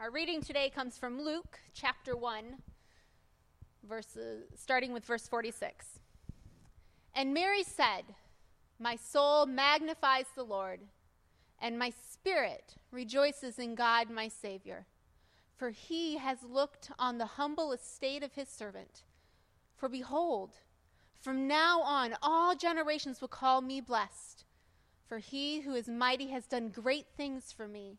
Our reading today comes from Luke chapter 1, verses, starting with verse 46. And Mary said, My soul magnifies the Lord, and my spirit rejoices in God my Savior, for he has looked on the humble estate of his servant. For behold, from now on all generations will call me blessed, for he who is mighty has done great things for me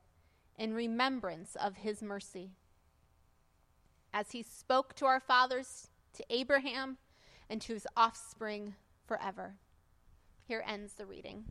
in remembrance of his mercy. As he spoke to our fathers, to Abraham, and to his offspring forever. Here ends the reading.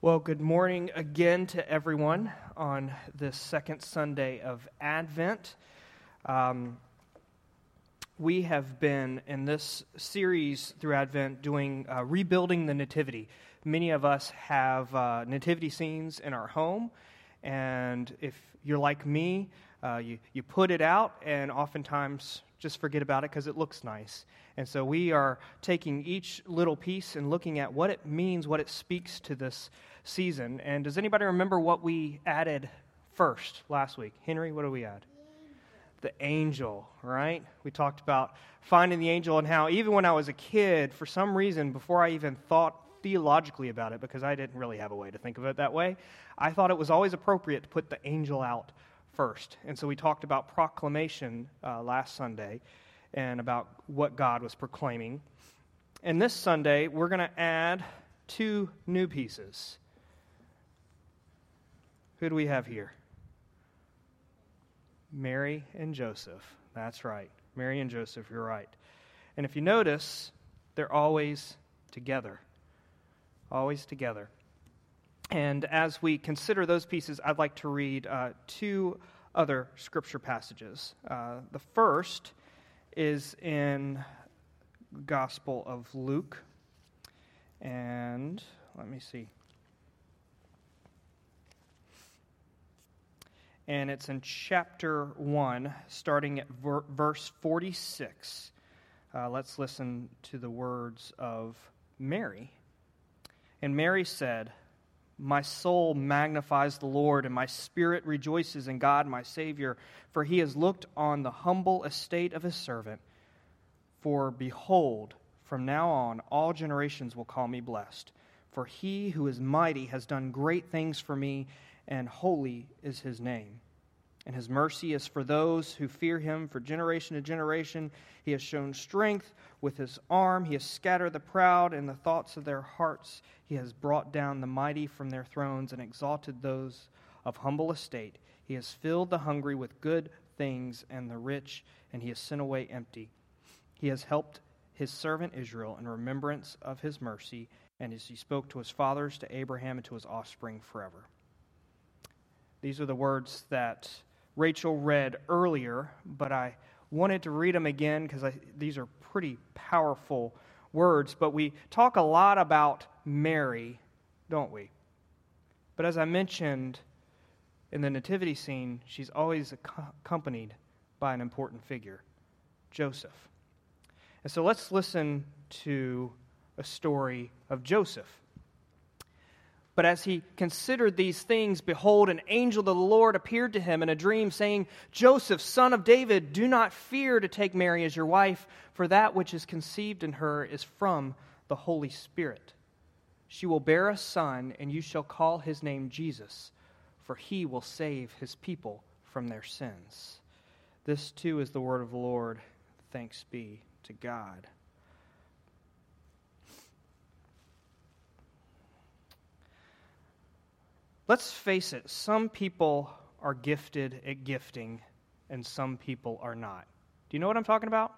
Well, good morning again to everyone on this second Sunday of Advent. Um, we have been in this series through Advent doing uh, rebuilding the Nativity. Many of us have uh, nativity scenes in our home, and if you're like me, uh, you, you put it out and oftentimes just forget about it because it looks nice. And so we are taking each little piece and looking at what it means, what it speaks to this season. And does anybody remember what we added first last week? Henry, what did we add? The angel, right? We talked about finding the angel and how, even when I was a kid, for some reason, before I even thought theologically about it, because I didn't really have a way to think of it that way, I thought it was always appropriate to put the angel out first. And so we talked about proclamation uh, last Sunday and about what God was proclaiming. And this Sunday, we're going to add two new pieces. Who do we have here? Mary and Joseph. That's right. Mary and Joseph, you're right. And if you notice, they're always together. Always together. And as we consider those pieces, I'd like to read uh, two other scripture passages. Uh, the first is in Gospel of Luke. And let me see. And it's in chapter 1, starting at ver- verse 46. Uh, let's listen to the words of Mary. And Mary said, My soul magnifies the Lord, and my spirit rejoices in God my Savior, for he has looked on the humble estate of his servant. For behold, from now on all generations will call me blessed. For he who is mighty has done great things for me and holy is his name. And his mercy is for those who fear him for generation to generation. He has shown strength with his arm. He has scattered the proud in the thoughts of their hearts. He has brought down the mighty from their thrones and exalted those of humble estate. He has filled the hungry with good things and the rich, and he has sent away empty. He has helped his servant Israel in remembrance of his mercy, and as he spoke to his fathers, to Abraham, and to his offspring forever. These are the words that Rachel read earlier, but I wanted to read them again because these are pretty powerful words. But we talk a lot about Mary, don't we? But as I mentioned in the nativity scene, she's always accompanied by an important figure Joseph. And so let's listen to a story of Joseph. But as he considered these things, behold, an angel of the Lord appeared to him in a dream, saying, Joseph, son of David, do not fear to take Mary as your wife, for that which is conceived in her is from the Holy Spirit. She will bear a son, and you shall call his name Jesus, for he will save his people from their sins. This too is the word of the Lord. Thanks be to God. Let's face it, some people are gifted at gifting and some people are not. Do you know what I'm talking about?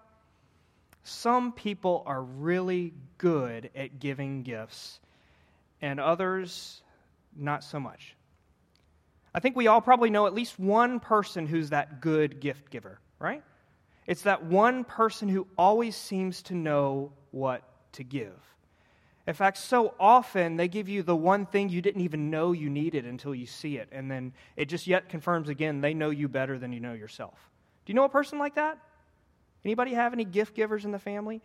Some people are really good at giving gifts and others not so much. I think we all probably know at least one person who's that good gift giver, right? It's that one person who always seems to know what to give. In fact, so often they give you the one thing you didn't even know you needed until you see it. And then it just yet confirms again they know you better than you know yourself. Do you know a person like that? Anybody have any gift givers in the family?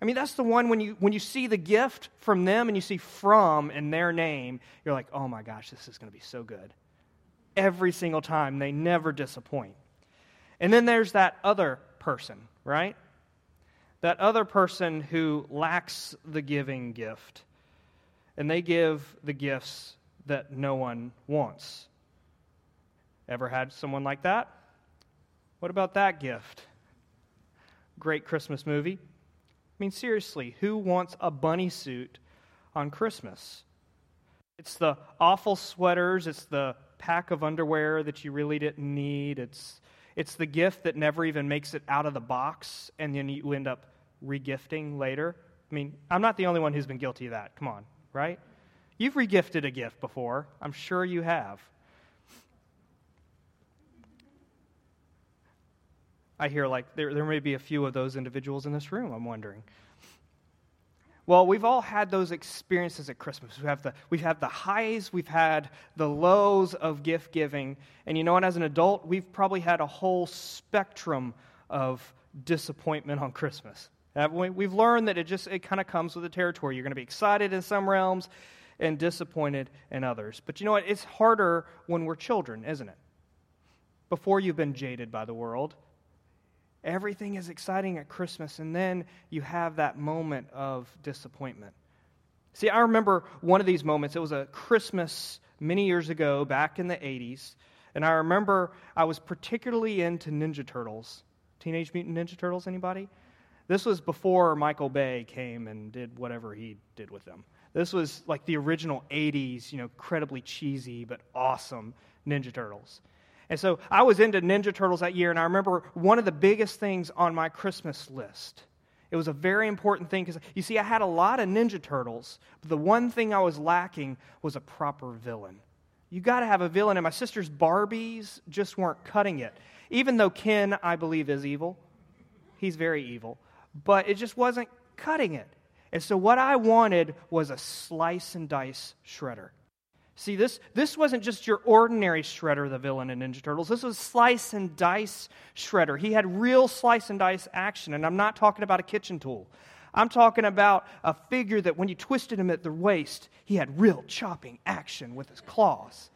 I mean, that's the one when you, when you see the gift from them and you see from in their name, you're like, oh my gosh, this is going to be so good. Every single time, they never disappoint. And then there's that other person, right? That other person who lacks the giving gift, and they give the gifts that no one wants. Ever had someone like that? What about that gift? Great Christmas movie. I mean, seriously, who wants a bunny suit on Christmas? It's the awful sweaters, it's the pack of underwear that you really didn't need, it's it's the gift that never even makes it out of the box, and then you end up regifting later. I mean, I'm not the only one who's been guilty of that. Come on, right? You've regifted a gift before. I'm sure you have. I hear like there, there may be a few of those individuals in this room, I'm wondering. Well, we've all had those experiences at Christmas. We have the, we've had the highs, we've had the lows of gift giving. And you know what? As an adult, we've probably had a whole spectrum of disappointment on Christmas. Uh, we've learned that it just it kind of comes with the territory. You're going to be excited in some realms and disappointed in others. But you know what? It's harder when we're children, isn't it? Before you've been jaded by the world, Everything is exciting at Christmas, and then you have that moment of disappointment. See, I remember one of these moments. It was a Christmas many years ago, back in the 80s, and I remember I was particularly into Ninja Turtles. Teenage Mutant Ninja Turtles, anybody? This was before Michael Bay came and did whatever he did with them. This was like the original 80s, you know, incredibly cheesy but awesome Ninja Turtles. And so I was into Ninja Turtles that year, and I remember one of the biggest things on my Christmas list. It was a very important thing because, you see, I had a lot of Ninja Turtles, but the one thing I was lacking was a proper villain. You got to have a villain, and my sister's Barbies just weren't cutting it. Even though Ken, I believe, is evil, he's very evil, but it just wasn't cutting it. And so, what I wanted was a slice and dice shredder. See, this, this wasn't just your ordinary Shredder, the villain in Ninja Turtles. This was Slice and Dice Shredder. He had real slice and dice action, and I'm not talking about a kitchen tool. I'm talking about a figure that when you twisted him at the waist, he had real chopping action with his claws.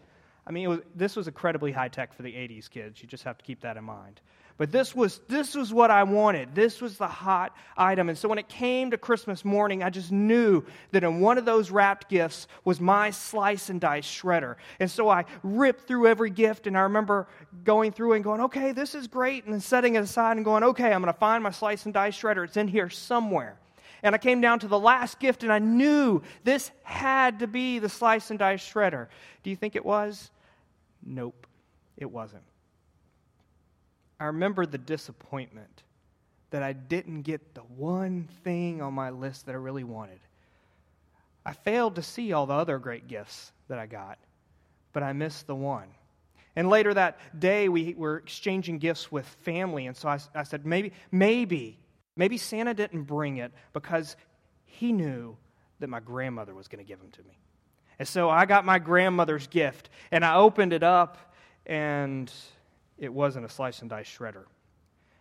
I mean, was, this was incredibly high tech for the 80s kids. You just have to keep that in mind. But this was, this was what I wanted. This was the hot item. And so when it came to Christmas morning, I just knew that in one of those wrapped gifts was my slice and dice shredder. And so I ripped through every gift, and I remember going through and going, okay, this is great, and then setting it aside and going, okay, I'm going to find my slice and dice shredder. It's in here somewhere. And I came down to the last gift, and I knew this had to be the slice and dice shredder. Do you think it was? Nope, it wasn't. I remember the disappointment that I didn't get the one thing on my list that I really wanted. I failed to see all the other great gifts that I got, but I missed the one. And later that day, we were exchanging gifts with family. And so I, I said, maybe, maybe, maybe Santa didn't bring it because he knew that my grandmother was going to give them to me. And so I got my grandmother's gift, and I opened it up, and it wasn't a slice and dice shredder.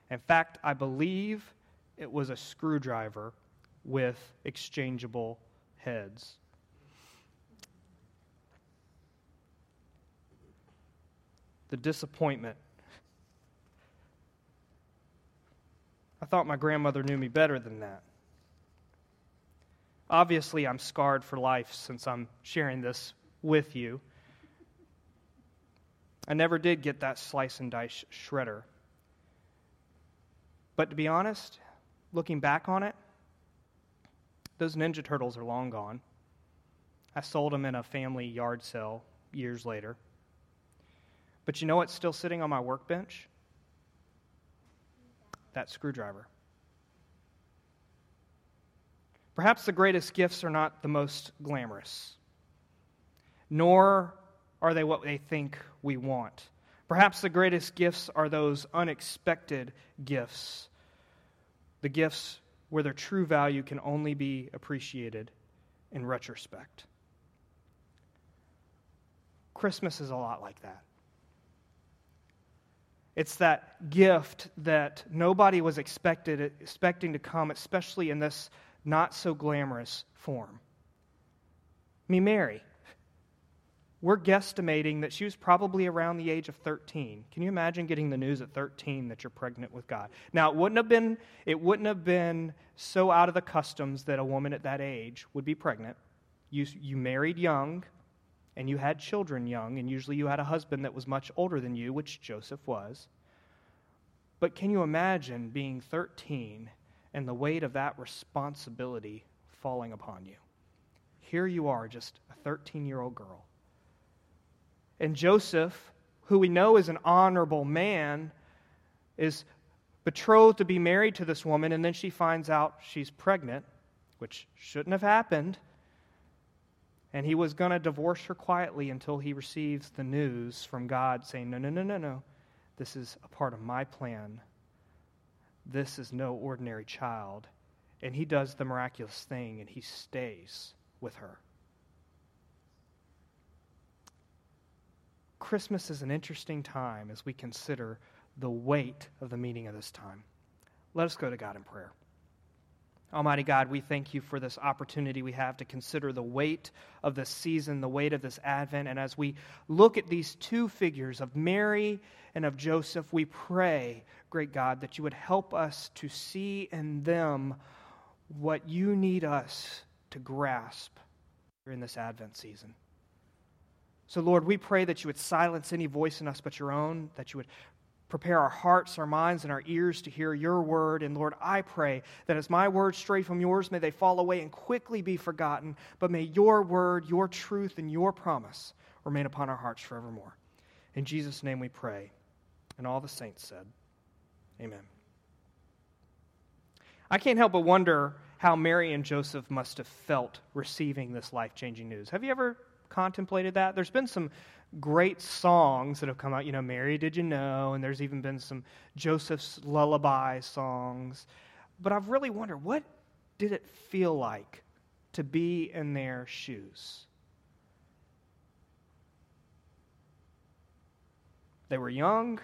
In fact, I believe it was a screwdriver with exchangeable heads. The disappointment. I thought my grandmother knew me better than that. Obviously, I'm scarred for life since I'm sharing this with you. I never did get that slice and dice shredder. But to be honest, looking back on it, those Ninja Turtles are long gone. I sold them in a family yard sale years later. But you know what's still sitting on my workbench? That screwdriver. Perhaps the greatest gifts are not the most glamorous, nor are they what they think we want. Perhaps the greatest gifts are those unexpected gifts, the gifts where their true value can only be appreciated in retrospect. Christmas is a lot like that. It's that gift that nobody was expected, expecting to come, especially in this not so glamorous form. Me, Mary. We're guesstimating that she was probably around the age of 13. Can you imagine getting the news at 13 that you're pregnant with God? Now, it wouldn't have been, it wouldn't have been so out of the customs that a woman at that age would be pregnant. You, you married young, and you had children young, and usually you had a husband that was much older than you, which Joseph was. But can you imagine being 13 and the weight of that responsibility falling upon you. Here you are, just a 13 year old girl. And Joseph, who we know is an honorable man, is betrothed to be married to this woman, and then she finds out she's pregnant, which shouldn't have happened. And he was going to divorce her quietly until he receives the news from God saying, No, no, no, no, no. This is a part of my plan this is no ordinary child. And he does the miraculous thing and he stays with her. Christmas is an interesting time as we consider the weight of the meaning of this time. Let us go to God in prayer. Almighty God, we thank you for this opportunity we have to consider the weight of this season, the weight of this Advent. And as we look at these two figures of Mary and of Joseph, we pray, great God, that you would help us to see in them what you need us to grasp during this Advent season. So, Lord, we pray that you would silence any voice in us but your own, that you would prepare our hearts, our minds, and our ears to hear your word. And Lord, I pray that as my words stray from yours, may they fall away and quickly be forgotten, but may your word, your truth, and your promise remain upon our hearts forevermore. In Jesus' name we pray. And all the saints said, Amen. I can't help but wonder how Mary and Joseph must have felt receiving this life changing news. Have you ever contemplated that? There's been some great songs that have come out. You know, Mary, did you know? And there's even been some Joseph's lullaby songs. But I've really wondered what did it feel like to be in their shoes? They were young,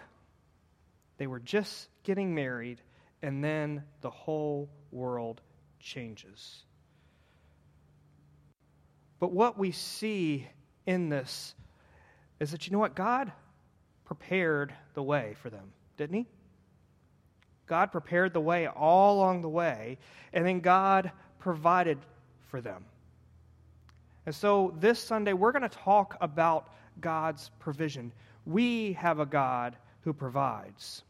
they were just getting married, and then the whole world changes. But what we see in this is that you know what? God prepared the way for them, didn't He? God prepared the way all along the way, and then God provided for them. And so this Sunday, we're going to talk about God's provision. We have a God who provides.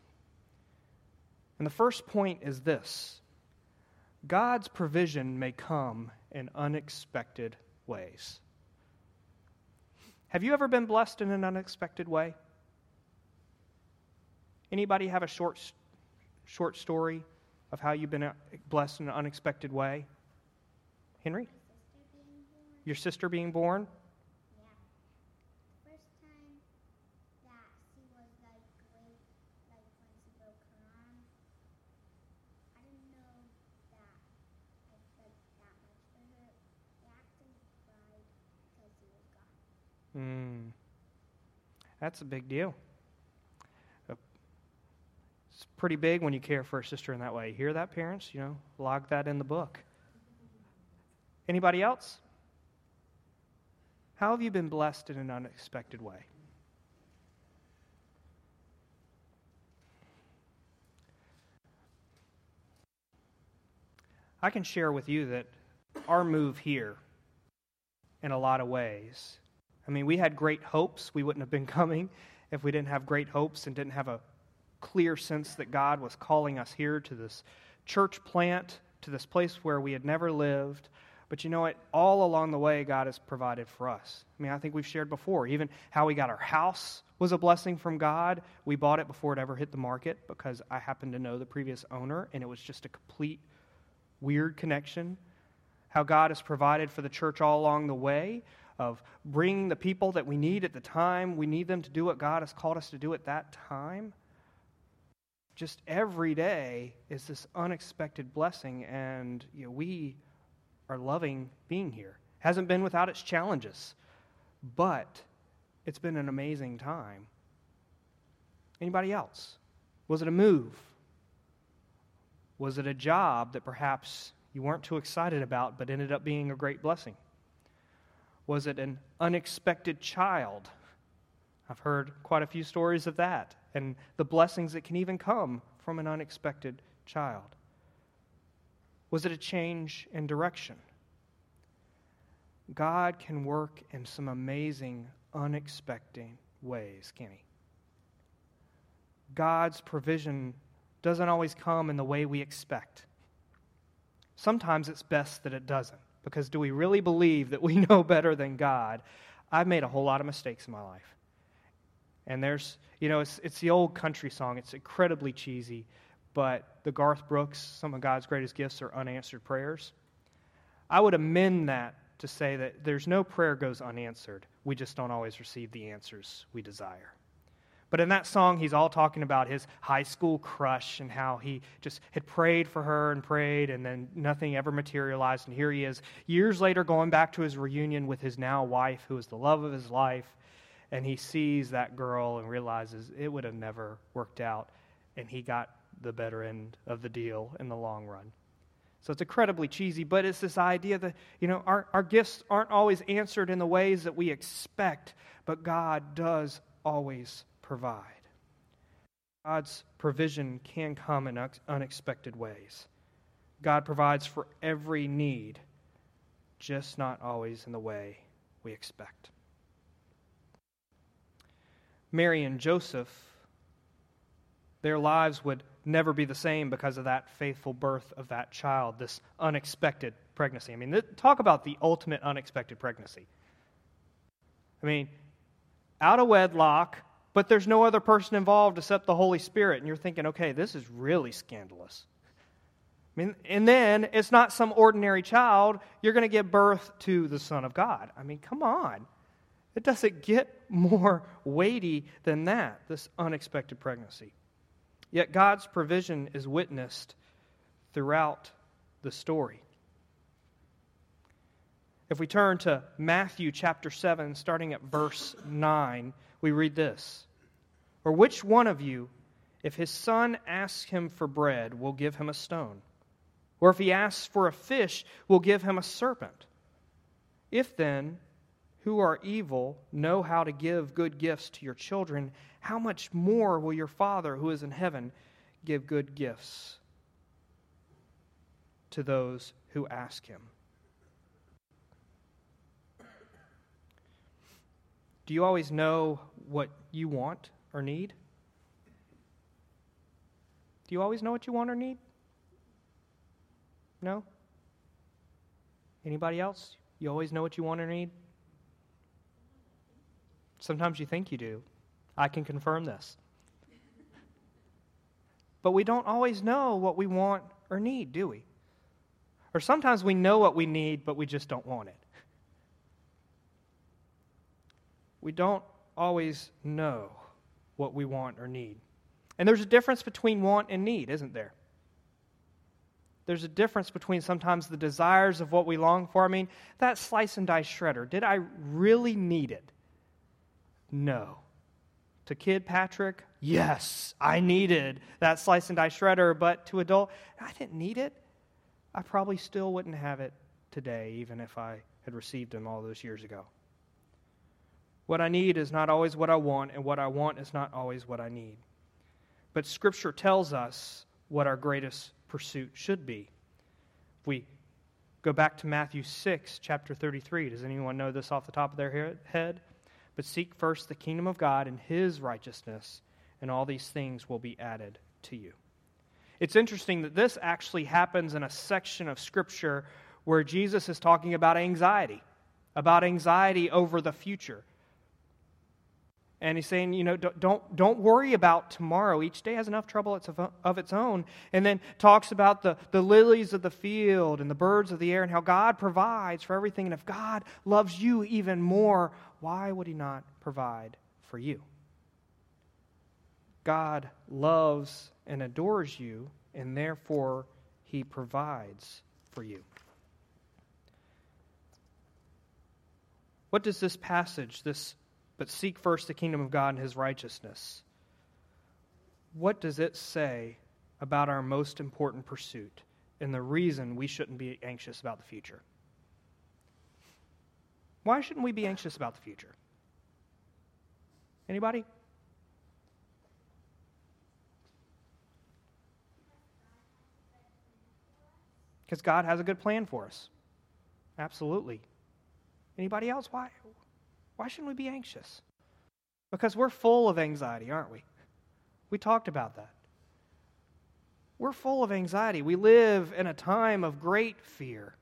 And the first point is this God's provision may come in unexpected ways. Have you ever been blessed in an unexpected way? Anybody have a short, short story of how you've been uh, blessed in an unexpected way? Henry? Your sister being born? That's a big deal. Uh, it's pretty big when you care for a sister in that way. Hear that, parents? You know, log that in the book. Anybody else? How have you been blessed in an unexpected way? I can share with you that our move here, in a lot of ways, I mean, we had great hopes. We wouldn't have been coming if we didn't have great hopes and didn't have a clear sense that God was calling us here to this church plant, to this place where we had never lived. But you know what? All along the way, God has provided for us. I mean, I think we've shared before, even how we got our house was a blessing from God. We bought it before it ever hit the market because I happened to know the previous owner, and it was just a complete weird connection. How God has provided for the church all along the way of bringing the people that we need at the time we need them to do what God has called us to do at that time. Just every day is this unexpected blessing, and you know, we are loving being here. Hasn't been without its challenges, but it's been an amazing time. Anybody else? Was it a move? Was it a job that perhaps you weren't too excited about but ended up being a great blessing? Was it an unexpected child? I've heard quite a few stories of that and the blessings that can even come from an unexpected child. Was it a change in direction? God can work in some amazing, unexpected ways, can He? God's provision doesn't always come in the way we expect. Sometimes it's best that it doesn't. Because do we really believe that we know better than God? I've made a whole lot of mistakes in my life. And there's, you know, it's, it's the old country song. It's incredibly cheesy, but the Garth Brooks, some of God's greatest gifts are unanswered prayers. I would amend that to say that there's no prayer goes unanswered. We just don't always receive the answers we desire. But in that song, he's all talking about his high school crush and how he just had prayed for her and prayed, and then nothing ever materialized. And here he is, years later, going back to his reunion with his now wife, who is the love of his life. And he sees that girl and realizes it would have never worked out. And he got the better end of the deal in the long run. So it's incredibly cheesy, but it's this idea that, you know, our, our gifts aren't always answered in the ways that we expect, but God does always provide. God's provision can come in unexpected ways. God provides for every need, just not always in the way we expect. Mary and Joseph, their lives would never be the same because of that faithful birth of that child, this unexpected pregnancy. I mean, talk about the ultimate unexpected pregnancy. I mean, out of wedlock, but there's no other person involved except the Holy Spirit. And you're thinking, okay, this is really scandalous. I mean, and then it's not some ordinary child. You're going to give birth to the Son of God. I mean, come on. It doesn't get more weighty than that, this unexpected pregnancy. Yet God's provision is witnessed throughout the story. If we turn to Matthew chapter 7, starting at verse 9, we read this or which one of you, if his son asks him for bread, will give him a stone? Or if he asks for a fish, will give him a serpent? If then, who are evil, know how to give good gifts to your children, how much more will your Father who is in heaven give good gifts to those who ask him? Do you always know what you want? Or need? Do you always know what you want or need? No? Anybody else? You always know what you want or need? Sometimes you think you do. I can confirm this. But we don't always know what we want or need, do we? Or sometimes we know what we need, but we just don't want it. We don't always know what we want or need. And there's a difference between want and need, isn't there? There's a difference between sometimes the desires of what we long for. I mean, that slice and dice shredder, did I really need it? No. To kid Patrick, yes, I needed that slice and dice shredder, but to adult, I didn't need it. I probably still wouldn't have it today, even if I had received them all those years ago. What I need is not always what I want, and what I want is not always what I need. But Scripture tells us what our greatest pursuit should be. If we go back to Matthew 6, chapter 33, does anyone know this off the top of their head? But seek first the kingdom of God and his righteousness, and all these things will be added to you. It's interesting that this actually happens in a section of Scripture where Jesus is talking about anxiety, about anxiety over the future. And he's saying, you know, don't, don't worry about tomorrow. Each day has enough trouble of its own. And then talks about the, the lilies of the field and the birds of the air and how God provides for everything. And if God loves you even more, why would he not provide for you? God loves and adores you, and therefore he provides for you. What does this passage, this but seek first the kingdom of God and his righteousness. What does it say about our most important pursuit and the reason we shouldn't be anxious about the future? Why shouldn't we be anxious about the future? Anybody? Because God has a good plan for us. Absolutely. Anybody else? Why? Why shouldn't we be anxious? Because we're full of anxiety, aren't we? We talked about that. We're full of anxiety. We live in a time of great fear.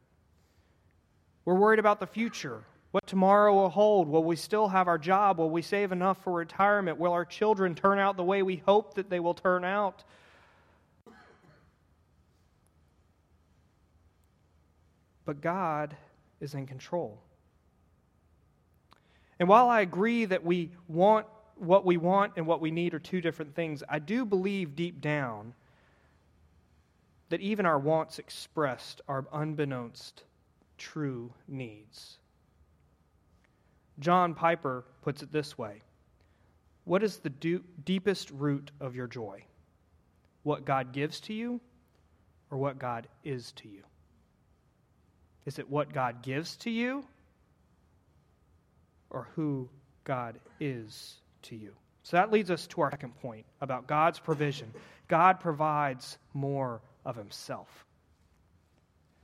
We're worried about the future, what tomorrow will hold. Will we still have our job? Will we save enough for retirement? Will our children turn out the way we hope that they will turn out? But God is in control. And while I agree that we want what we want and what we need are two different things, I do believe deep down that even our wants expressed are unbeknownst true needs. John Piper puts it this way What is the deepest root of your joy? What God gives to you or what God is to you? Is it what God gives to you or who God is to you. So that leads us to our second point about God's provision. God provides more of himself.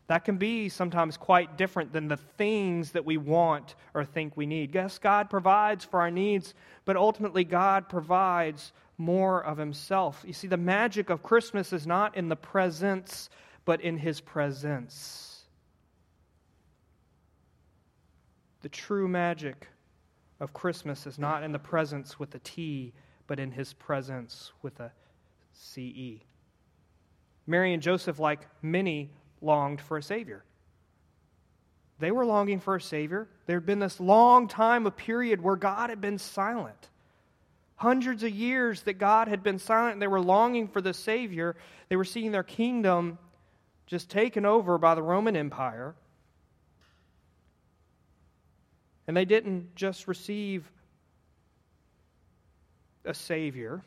That can be sometimes quite different than the things that we want or think we need. Yes, God provides for our needs, but ultimately, God provides more of Himself. You see, the magic of Christmas is not in the presence, but in His presence. The true magic of Christmas is not in the presence with a T, but in his presence with a CE. Mary and Joseph, like many, longed for a Savior. They were longing for a Savior. There had been this long time, a period where God had been silent. Hundreds of years that God had been silent, and they were longing for the Savior. They were seeing their kingdom just taken over by the Roman Empire. And they didn't just receive a Savior,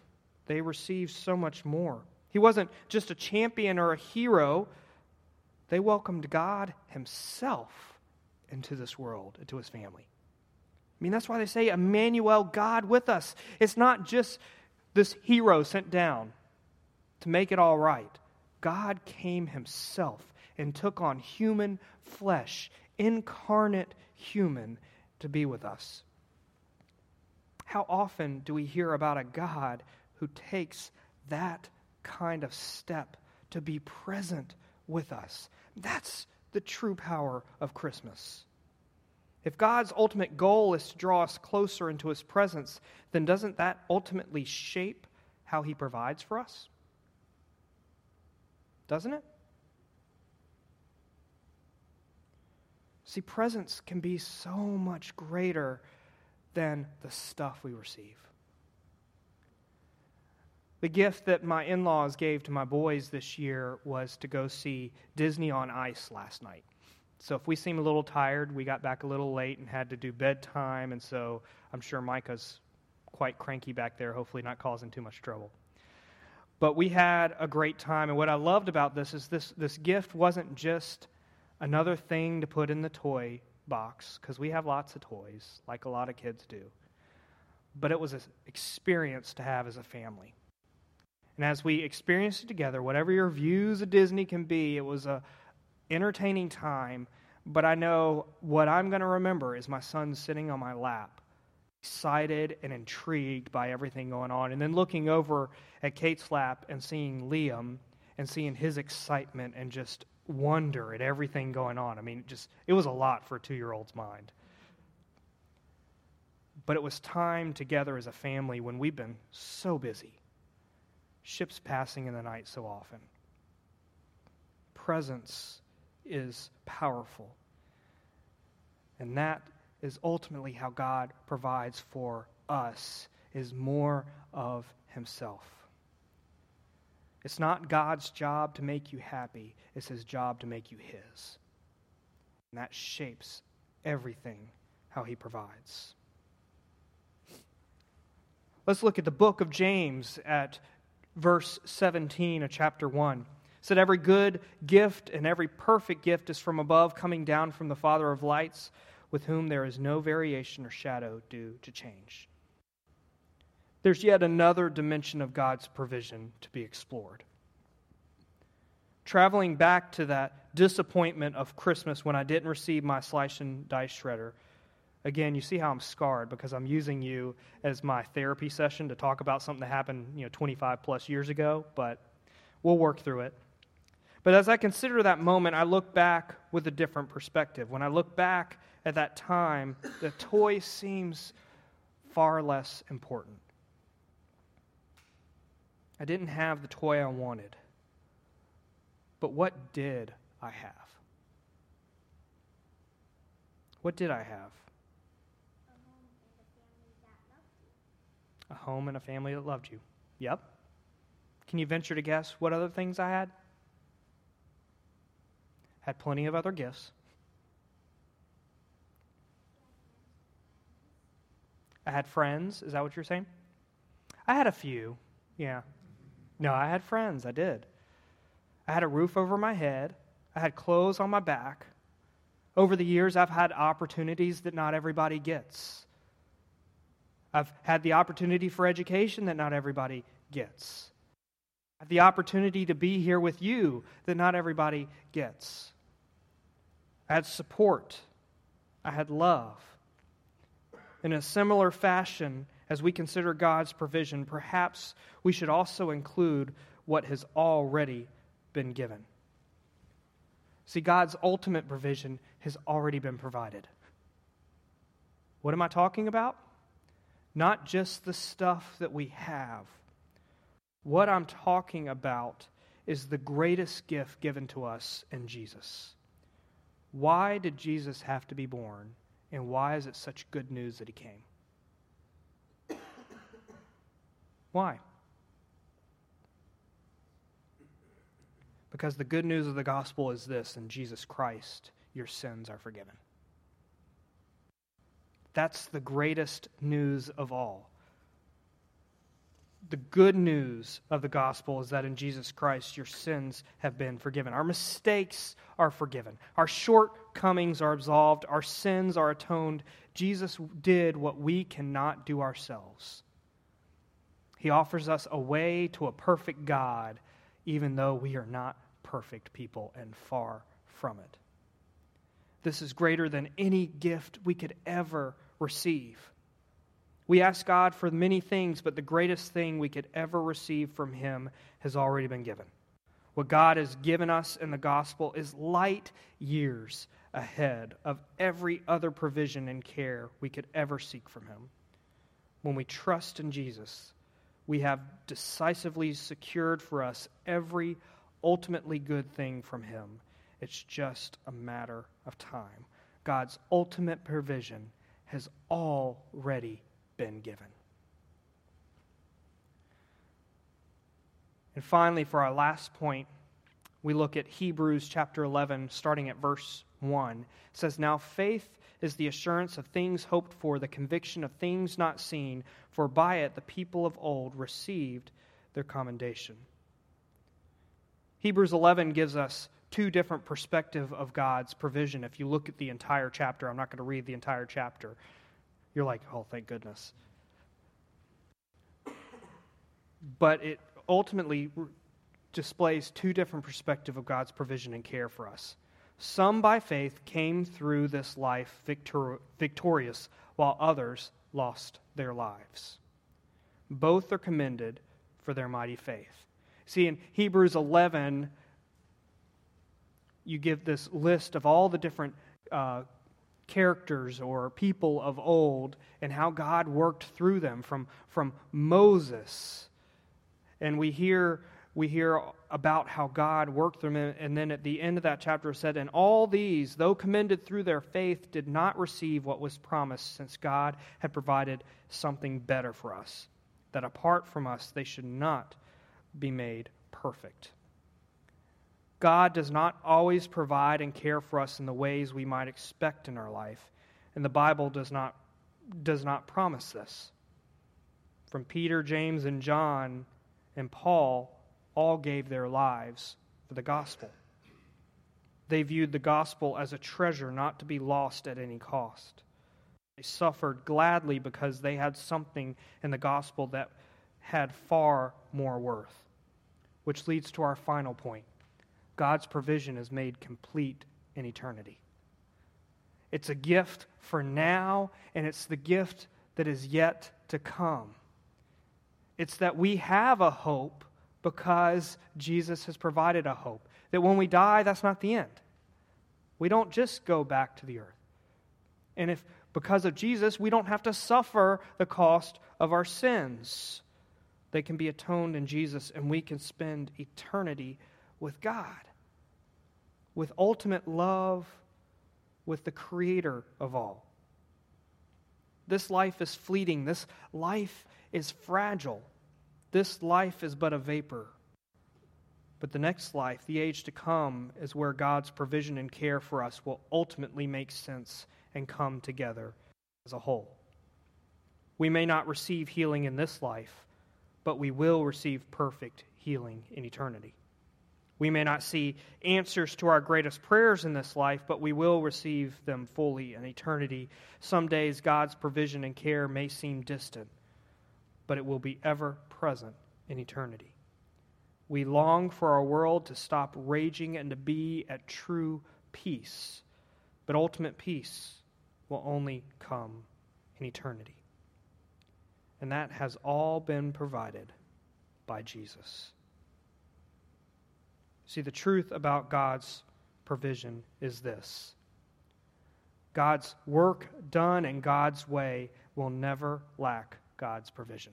they received so much more. He wasn't just a champion or a hero, they welcomed God Himself into this world, into His family. I mean, that's why they say Emmanuel, God with us. It's not just this hero sent down to make it all right. God came Himself and took on human flesh, incarnate human, to be with us. How often do we hear about a God who takes that kind of step to be present with us? That's the true power of Christmas. If God's ultimate goal is to draw us closer into his presence, then doesn't that ultimately shape how he provides for us? Doesn't it? See, presents can be so much greater than the stuff we receive. The gift that my in laws gave to my boys this year was to go see Disney on Ice last night. So if we seem a little tired, we got back a little late and had to do bedtime, and so I'm sure Micah's quite cranky back there, hopefully not causing too much trouble. But we had a great time, and what I loved about this is this, this gift wasn't just another thing to put in the toy box, because we have lots of toys, like a lot of kids do. But it was an experience to have as a family. And as we experienced it together, whatever your views of Disney can be, it was a entertaining time. But I know what I'm going to remember is my son sitting on my lap, excited and intrigued by everything going on, and then looking over at Kate's lap and seeing Liam and seeing his excitement and just wonder at everything going on. I mean, it just it was a lot for a two year old's mind. But it was time together as a family when we've been so busy ships passing in the night so often. Presence is powerful. And that is ultimately how God provides for us is more of himself. It's not God's job to make you happy, it's his job to make you his. And that shapes everything how he provides. Let's look at the book of James at verse 17 of chapter 1 said every good gift and every perfect gift is from above coming down from the father of lights with whom there is no variation or shadow due to change there's yet another dimension of god's provision to be explored traveling back to that disappointment of christmas when i didn't receive my slice and dice shredder Again, you see how I'm scarred because I'm using you as my therapy session to talk about something that happened, you know, 25 plus years ago, but we'll work through it. But as I consider that moment, I look back with a different perspective. When I look back at that time, the toy seems far less important. I didn't have the toy I wanted. But what did I have? What did I have? a home and a family that loved you. Yep. Can you venture to guess what other things I had? Had plenty of other gifts. I had friends. Is that what you're saying? I had a few. Yeah. No, I had friends. I did. I had a roof over my head. I had clothes on my back. Over the years, I've had opportunities that not everybody gets. I've had the opportunity for education that not everybody gets. I have the opportunity to be here with you that not everybody gets. I had support. I had love. In a similar fashion, as we consider God's provision, perhaps we should also include what has already been given. See, God's ultimate provision has already been provided. What am I talking about? not just the stuff that we have. What I'm talking about is the greatest gift given to us in Jesus. Why did Jesus have to be born, and why is it such good news that he came? Why? Because the good news of the gospel is this in Jesus Christ, your sins are forgiven. That's the greatest news of all. The good news of the gospel is that in Jesus Christ, your sins have been forgiven. Our mistakes are forgiven. Our shortcomings are absolved. Our sins are atoned. Jesus did what we cannot do ourselves. He offers us a way to a perfect God, even though we are not perfect people and far from it. This is greater than any gift we could ever receive. We ask God for many things, but the greatest thing we could ever receive from Him has already been given. What God has given us in the gospel is light years ahead of every other provision and care we could ever seek from Him. When we trust in Jesus, we have decisively secured for us every ultimately good thing from Him. It's just a matter of time. God's ultimate provision has already been given. And finally, for our last point, we look at Hebrews chapter 11, starting at verse 1. It says, Now faith is the assurance of things hoped for, the conviction of things not seen, for by it the people of old received their commendation. Hebrews 11 gives us two different perspective of God's provision. If you look at the entire chapter, I'm not going to read the entire chapter. You're like, oh, thank goodness. But it ultimately displays two different perspectives of God's provision and care for us. Some by faith came through this life victor- victorious, while others lost their lives. Both are commended for their mighty faith. See, in Hebrews 11, you give this list of all the different uh, characters or people of old and how God worked through them from, from Moses and we hear we hear about how God worked through them. And then at the end of that chapter, it said, And all these, though commended through their faith, did not receive what was promised, since God had provided something better for us, that apart from us, they should not be made perfect. God does not always provide and care for us in the ways we might expect in our life, and the Bible does not, does not promise this. From Peter, James, and John, and Paul all gave their lives for the gospel. They viewed the gospel as a treasure not to be lost at any cost. They suffered gladly because they had something in the gospel that had far more worth. Which leads to our final point God's provision is made complete in eternity. It's a gift for now, and it's the gift that is yet to come. It's that we have a hope because Jesus has provided a hope. That when we die, that's not the end. We don't just go back to the earth. And if because of Jesus, we don't have to suffer the cost of our sins. They can be atoned in Jesus, and we can spend eternity with God, with ultimate love, with the Creator of all. This life is fleeting. This life is fragile. This life is but a vapor. But the next life, the age to come, is where God's provision and care for us will ultimately make sense and come together as a whole. We may not receive healing in this life, but we will receive perfect healing in eternity. We may not see answers to our greatest prayers in this life, but we will receive them fully in eternity. Some days God's provision and care may seem distant, but it will be ever present in eternity. We long for our world to stop raging and to be at true peace, but ultimate peace will only come in eternity. And that has all been provided by Jesus. See, the truth about God's provision is this God's work done in God's way will never lack God's provision.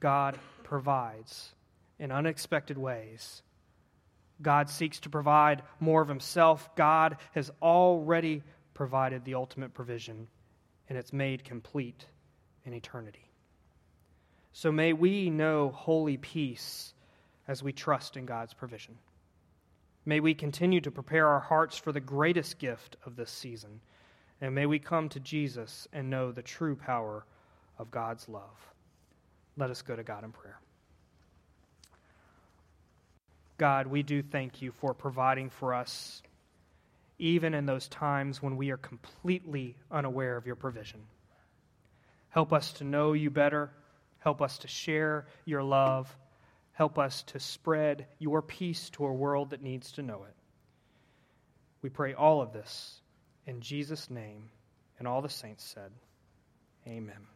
God provides in unexpected ways. God seeks to provide more of himself. God has already provided the ultimate provision, and it's made complete in eternity. So may we know holy peace as we trust in God's provision. May we continue to prepare our hearts for the greatest gift of this season, and may we come to Jesus and know the true power of God's love. Let us go to God in prayer. God, we do thank you for providing for us, even in those times when we are completely unaware of your provision. Help us to know you better. Help us to share your love. Help us to spread your peace to a world that needs to know it. We pray all of this in Jesus' name, and all the saints said, Amen.